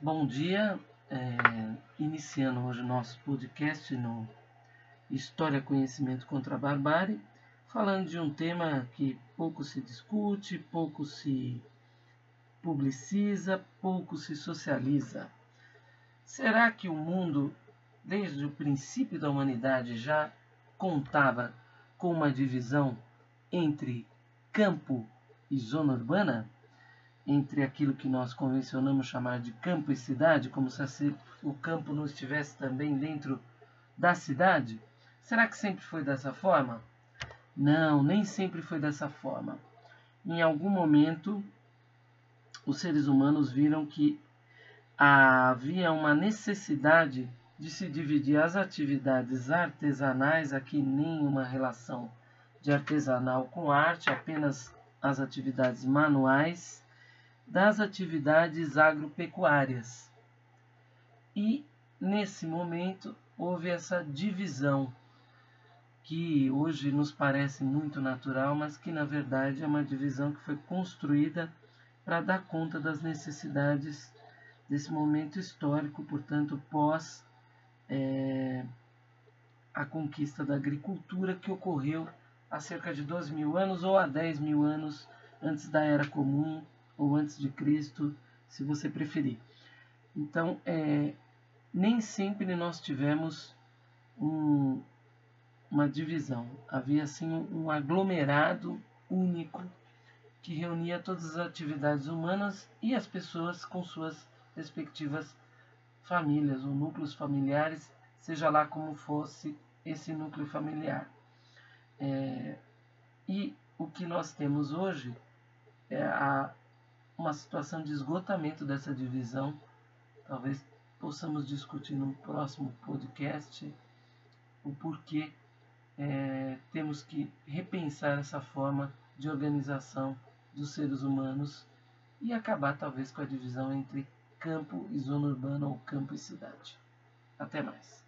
Bom dia, é, iniciando hoje nosso podcast no História, Conhecimento contra a Barbárie, falando de um tema que pouco se discute, pouco se publiciza, pouco se socializa. Será que o mundo, desde o princípio da humanidade, já contava com uma divisão entre campo e zona urbana? Entre aquilo que nós convencionamos chamar de campo e cidade, como se o campo não estivesse também dentro da cidade? Será que sempre foi dessa forma? Não, nem sempre foi dessa forma. Em algum momento, os seres humanos viram que havia uma necessidade de se dividir as atividades artesanais, aqui nenhuma relação de artesanal com arte, apenas as atividades manuais, das atividades agropecuárias. E nesse momento houve essa divisão que hoje nos parece muito natural, mas que na verdade é uma divisão que foi construída para dar conta das necessidades desse momento histórico, portanto, pós é, a conquista da agricultura que ocorreu há cerca de 12 mil anos ou há 10 mil anos antes da Era Comum ou antes de Cristo, se você preferir. Então, é, nem sempre nós tivemos um, uma divisão, havia assim um aglomerado único que reunia todas as atividades humanas e as pessoas com suas respectivas famílias ou núcleos familiares, seja lá como fosse esse núcleo familiar. É, e o que nós temos hoje é a, uma situação de esgotamento dessa divisão. Talvez possamos discutir no próximo podcast o porquê é, temos que repensar essa forma de organização dos seres humanos e acabar talvez com a divisão entre campo e zona urbana ou campo e cidade. Até mais.